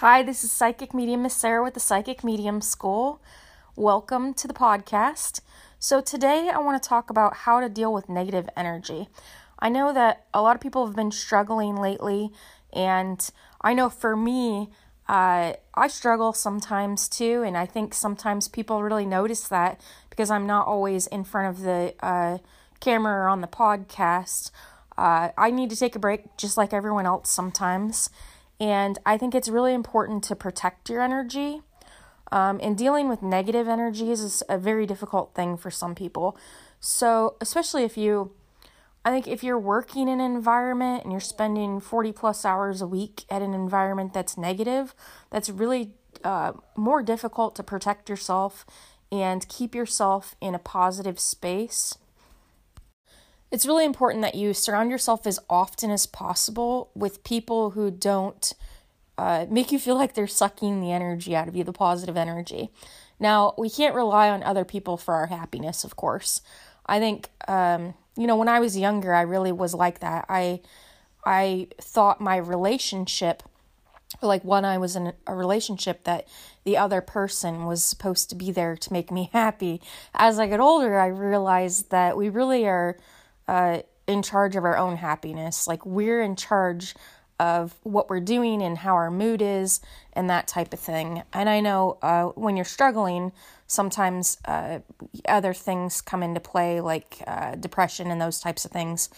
Hi, this is Psychic Medium Miss Sarah with the Psychic Medium School. Welcome to the podcast. So, today I want to talk about how to deal with negative energy. I know that a lot of people have been struggling lately, and I know for me, uh, I struggle sometimes too, and I think sometimes people really notice that because I'm not always in front of the uh, camera or on the podcast. Uh, I need to take a break just like everyone else sometimes. And I think it's really important to protect your energy. Um, and dealing with negative energies is a very difficult thing for some people. So, especially if you, I think if you're working in an environment and you're spending 40 plus hours a week at an environment that's negative, that's really uh, more difficult to protect yourself and keep yourself in a positive space it's really important that you surround yourself as often as possible with people who don't uh, make you feel like they're sucking the energy out of you, the positive energy. Now, we can't rely on other people for our happiness, of course. I think, um, you know, when I was younger, I really was like that. I, I thought my relationship, like when I was in a relationship, that the other person was supposed to be there to make me happy. As I get older, I realized that we really are uh, in charge of our own happiness. Like we're in charge of what we're doing and how our mood is and that type of thing. And I know uh, when you're struggling, sometimes uh, other things come into play, like uh, depression and those types of things.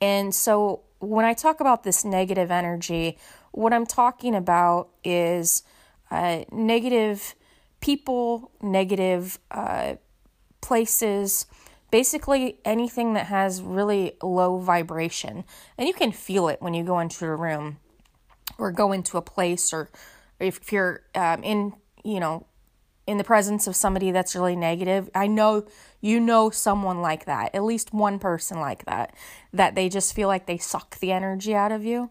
And so when I talk about this negative energy, what I'm talking about is uh, negative people, negative uh, places basically anything that has really low vibration. And you can feel it when you go into a room or go into a place or if you're um, in, you know, in the presence of somebody that's really negative. I know you know someone like that, at least one person like that, that they just feel like they suck the energy out of you.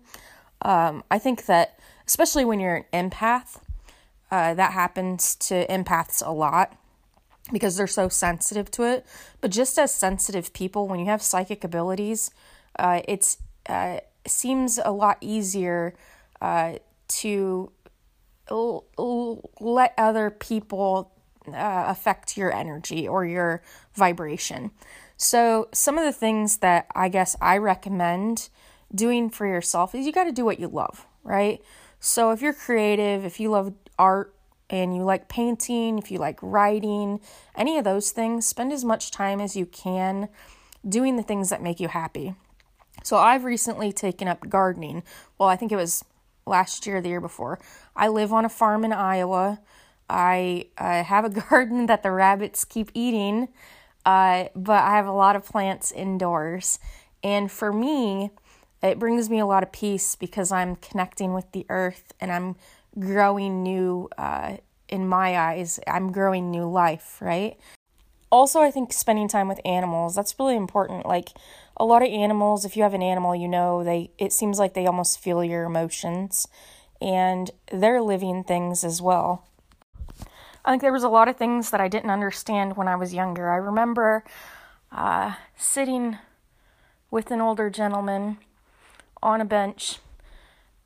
Um, I think that, especially when you're an empath, uh, that happens to empaths a lot because they're so sensitive to it. But just as sensitive people, when you have psychic abilities, uh, it's uh, seems a lot easier uh, to l- l- let other people uh, affect your energy or your vibration. So, some of the things that I guess I recommend doing for yourself is you got to do what you love, right? So, if you're creative, if you love art, and you like painting, if you like writing, any of those things, spend as much time as you can doing the things that make you happy. So I've recently taken up gardening. Well, I think it was last year, the year before. I live on a farm in Iowa. I uh, have a garden that the rabbits keep eating, uh, but I have a lot of plants indoors. And for me, it brings me a lot of peace because I'm connecting with the earth and I'm growing new, uh, in my eyes, I'm growing new life, right? Also, I think spending time with animals, that's really important. Like a lot of animals, if you have an animal, you know, they it seems like they almost feel your emotions and they're living things as well. I think there was a lot of things that I didn't understand when I was younger. I remember uh, sitting with an older gentleman on a bench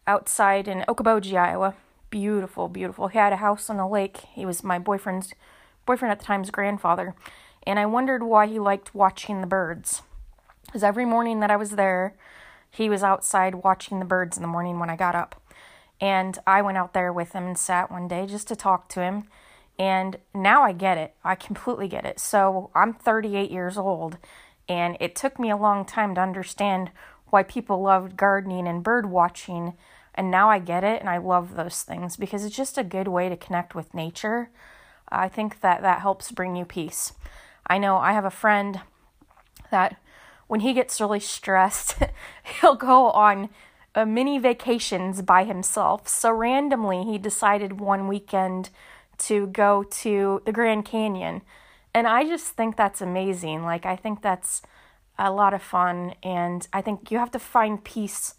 outside in Okoboji, Iowa, beautiful, beautiful. He had a house on a lake. He was my boyfriend's boyfriend at the time's grandfather. And I wondered why he liked watching the birds. Because every morning that I was there, he was outside watching the birds in the morning when I got up. And I went out there with him and sat one day just to talk to him. And now I get it. I completely get it. So I'm 38 years old, and it took me a long time to understand why people loved gardening and bird watching and now I get it and I love those things because it's just a good way to connect with nature. I think that that helps bring you peace. I know I have a friend that when he gets really stressed, he'll go on uh, mini vacations by himself. So randomly, he decided one weekend to go to the Grand Canyon. And I just think that's amazing. Like, I think that's a lot of fun. And I think you have to find peace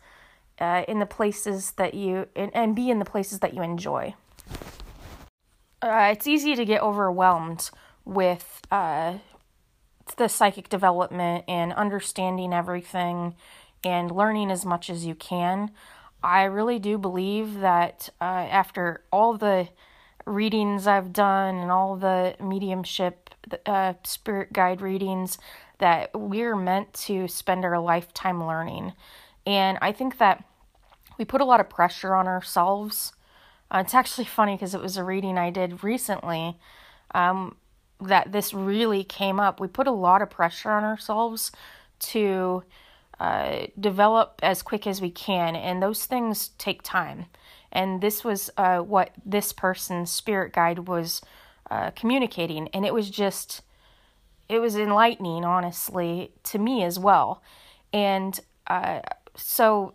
uh, in the places that you and, and be in the places that you enjoy. Uh, it's easy to get overwhelmed with uh, the psychic development and understanding everything and learning as much as you can. I really do believe that uh, after all the readings I've done and all the mediumship uh, spirit guide readings, that we're meant to spend our lifetime learning. And I think that we put a lot of pressure on ourselves. Uh, it's actually funny because it was a reading I did recently um, that this really came up. We put a lot of pressure on ourselves to uh, develop as quick as we can, and those things take time. And this was uh, what this person's spirit guide was uh, communicating, and it was just, it was enlightening, honestly, to me as well. And uh, so,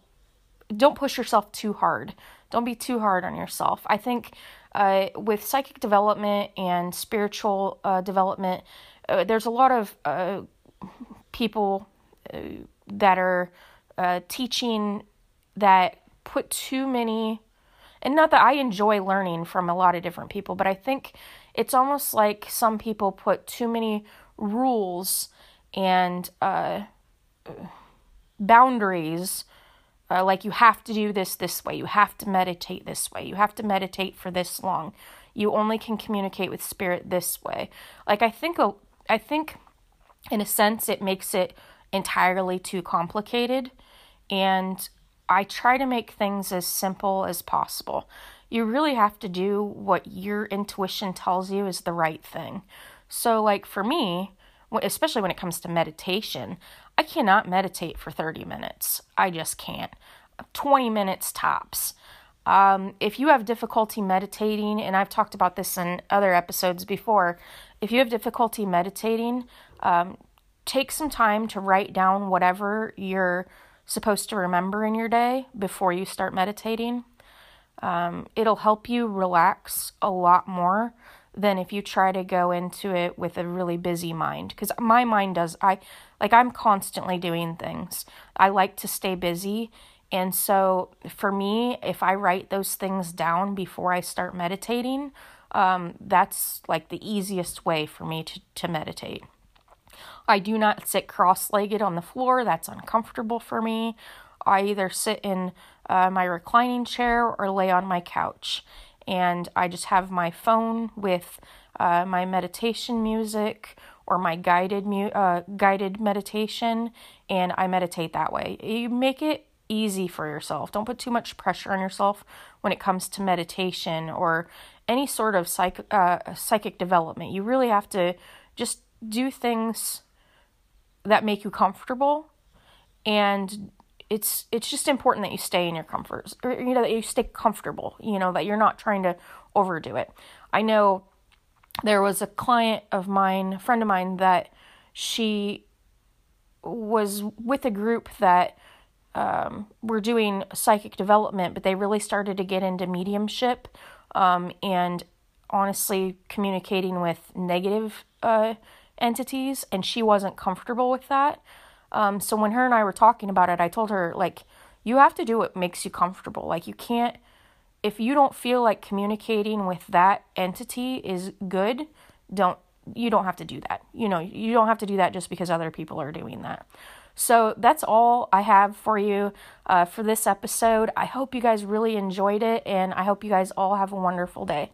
don't push yourself too hard. Don't be too hard on yourself. I think uh, with psychic development and spiritual uh, development, uh, there's a lot of uh, people uh, that are uh, teaching that put too many, and not that I enjoy learning from a lot of different people, but I think it's almost like some people put too many rules and boundaries uh, like you have to do this this way, you have to meditate this way, you have to meditate for this long. You only can communicate with spirit this way. Like I think I think in a sense it makes it entirely too complicated and I try to make things as simple as possible. You really have to do what your intuition tells you is the right thing. So like for me, especially when it comes to meditation, I cannot meditate for 30 minutes. I just can't. 20 minutes tops. Um, if you have difficulty meditating, and I've talked about this in other episodes before, if you have difficulty meditating, um, take some time to write down whatever you're supposed to remember in your day before you start meditating. Um, it'll help you relax a lot more than if you try to go into it with a really busy mind. Because my mind does i like i'm constantly doing things. I like to stay busy. And so for me if i write those things down before i start meditating um, that's like the easiest way for me to, to meditate. I do not sit cross-legged on the floor. That's uncomfortable for me. I either sit in uh, my reclining chair or lay on my couch and I just have my phone with uh, my meditation music or my guided mu- uh, guided meditation, and I meditate that way. You make it easy for yourself. Don't put too much pressure on yourself when it comes to meditation or any sort of psych- uh, psychic development. You really have to just do things that make you comfortable and it's it's just important that you stay in your comforts or you know that you stay comfortable you know that you're not trying to overdo it. I know there was a client of mine a friend of mine that she was with a group that um, were doing psychic development but they really started to get into mediumship um, and honestly communicating with negative uh, entities and she wasn't comfortable with that um, so when her and I were talking about it, I told her, like, you have to do what makes you comfortable. Like, you can't, if you don't feel like communicating with that entity is good, don't, you don't have to do that. You know, you don't have to do that just because other people are doing that. So that's all I have for you uh, for this episode. I hope you guys really enjoyed it, and I hope you guys all have a wonderful day.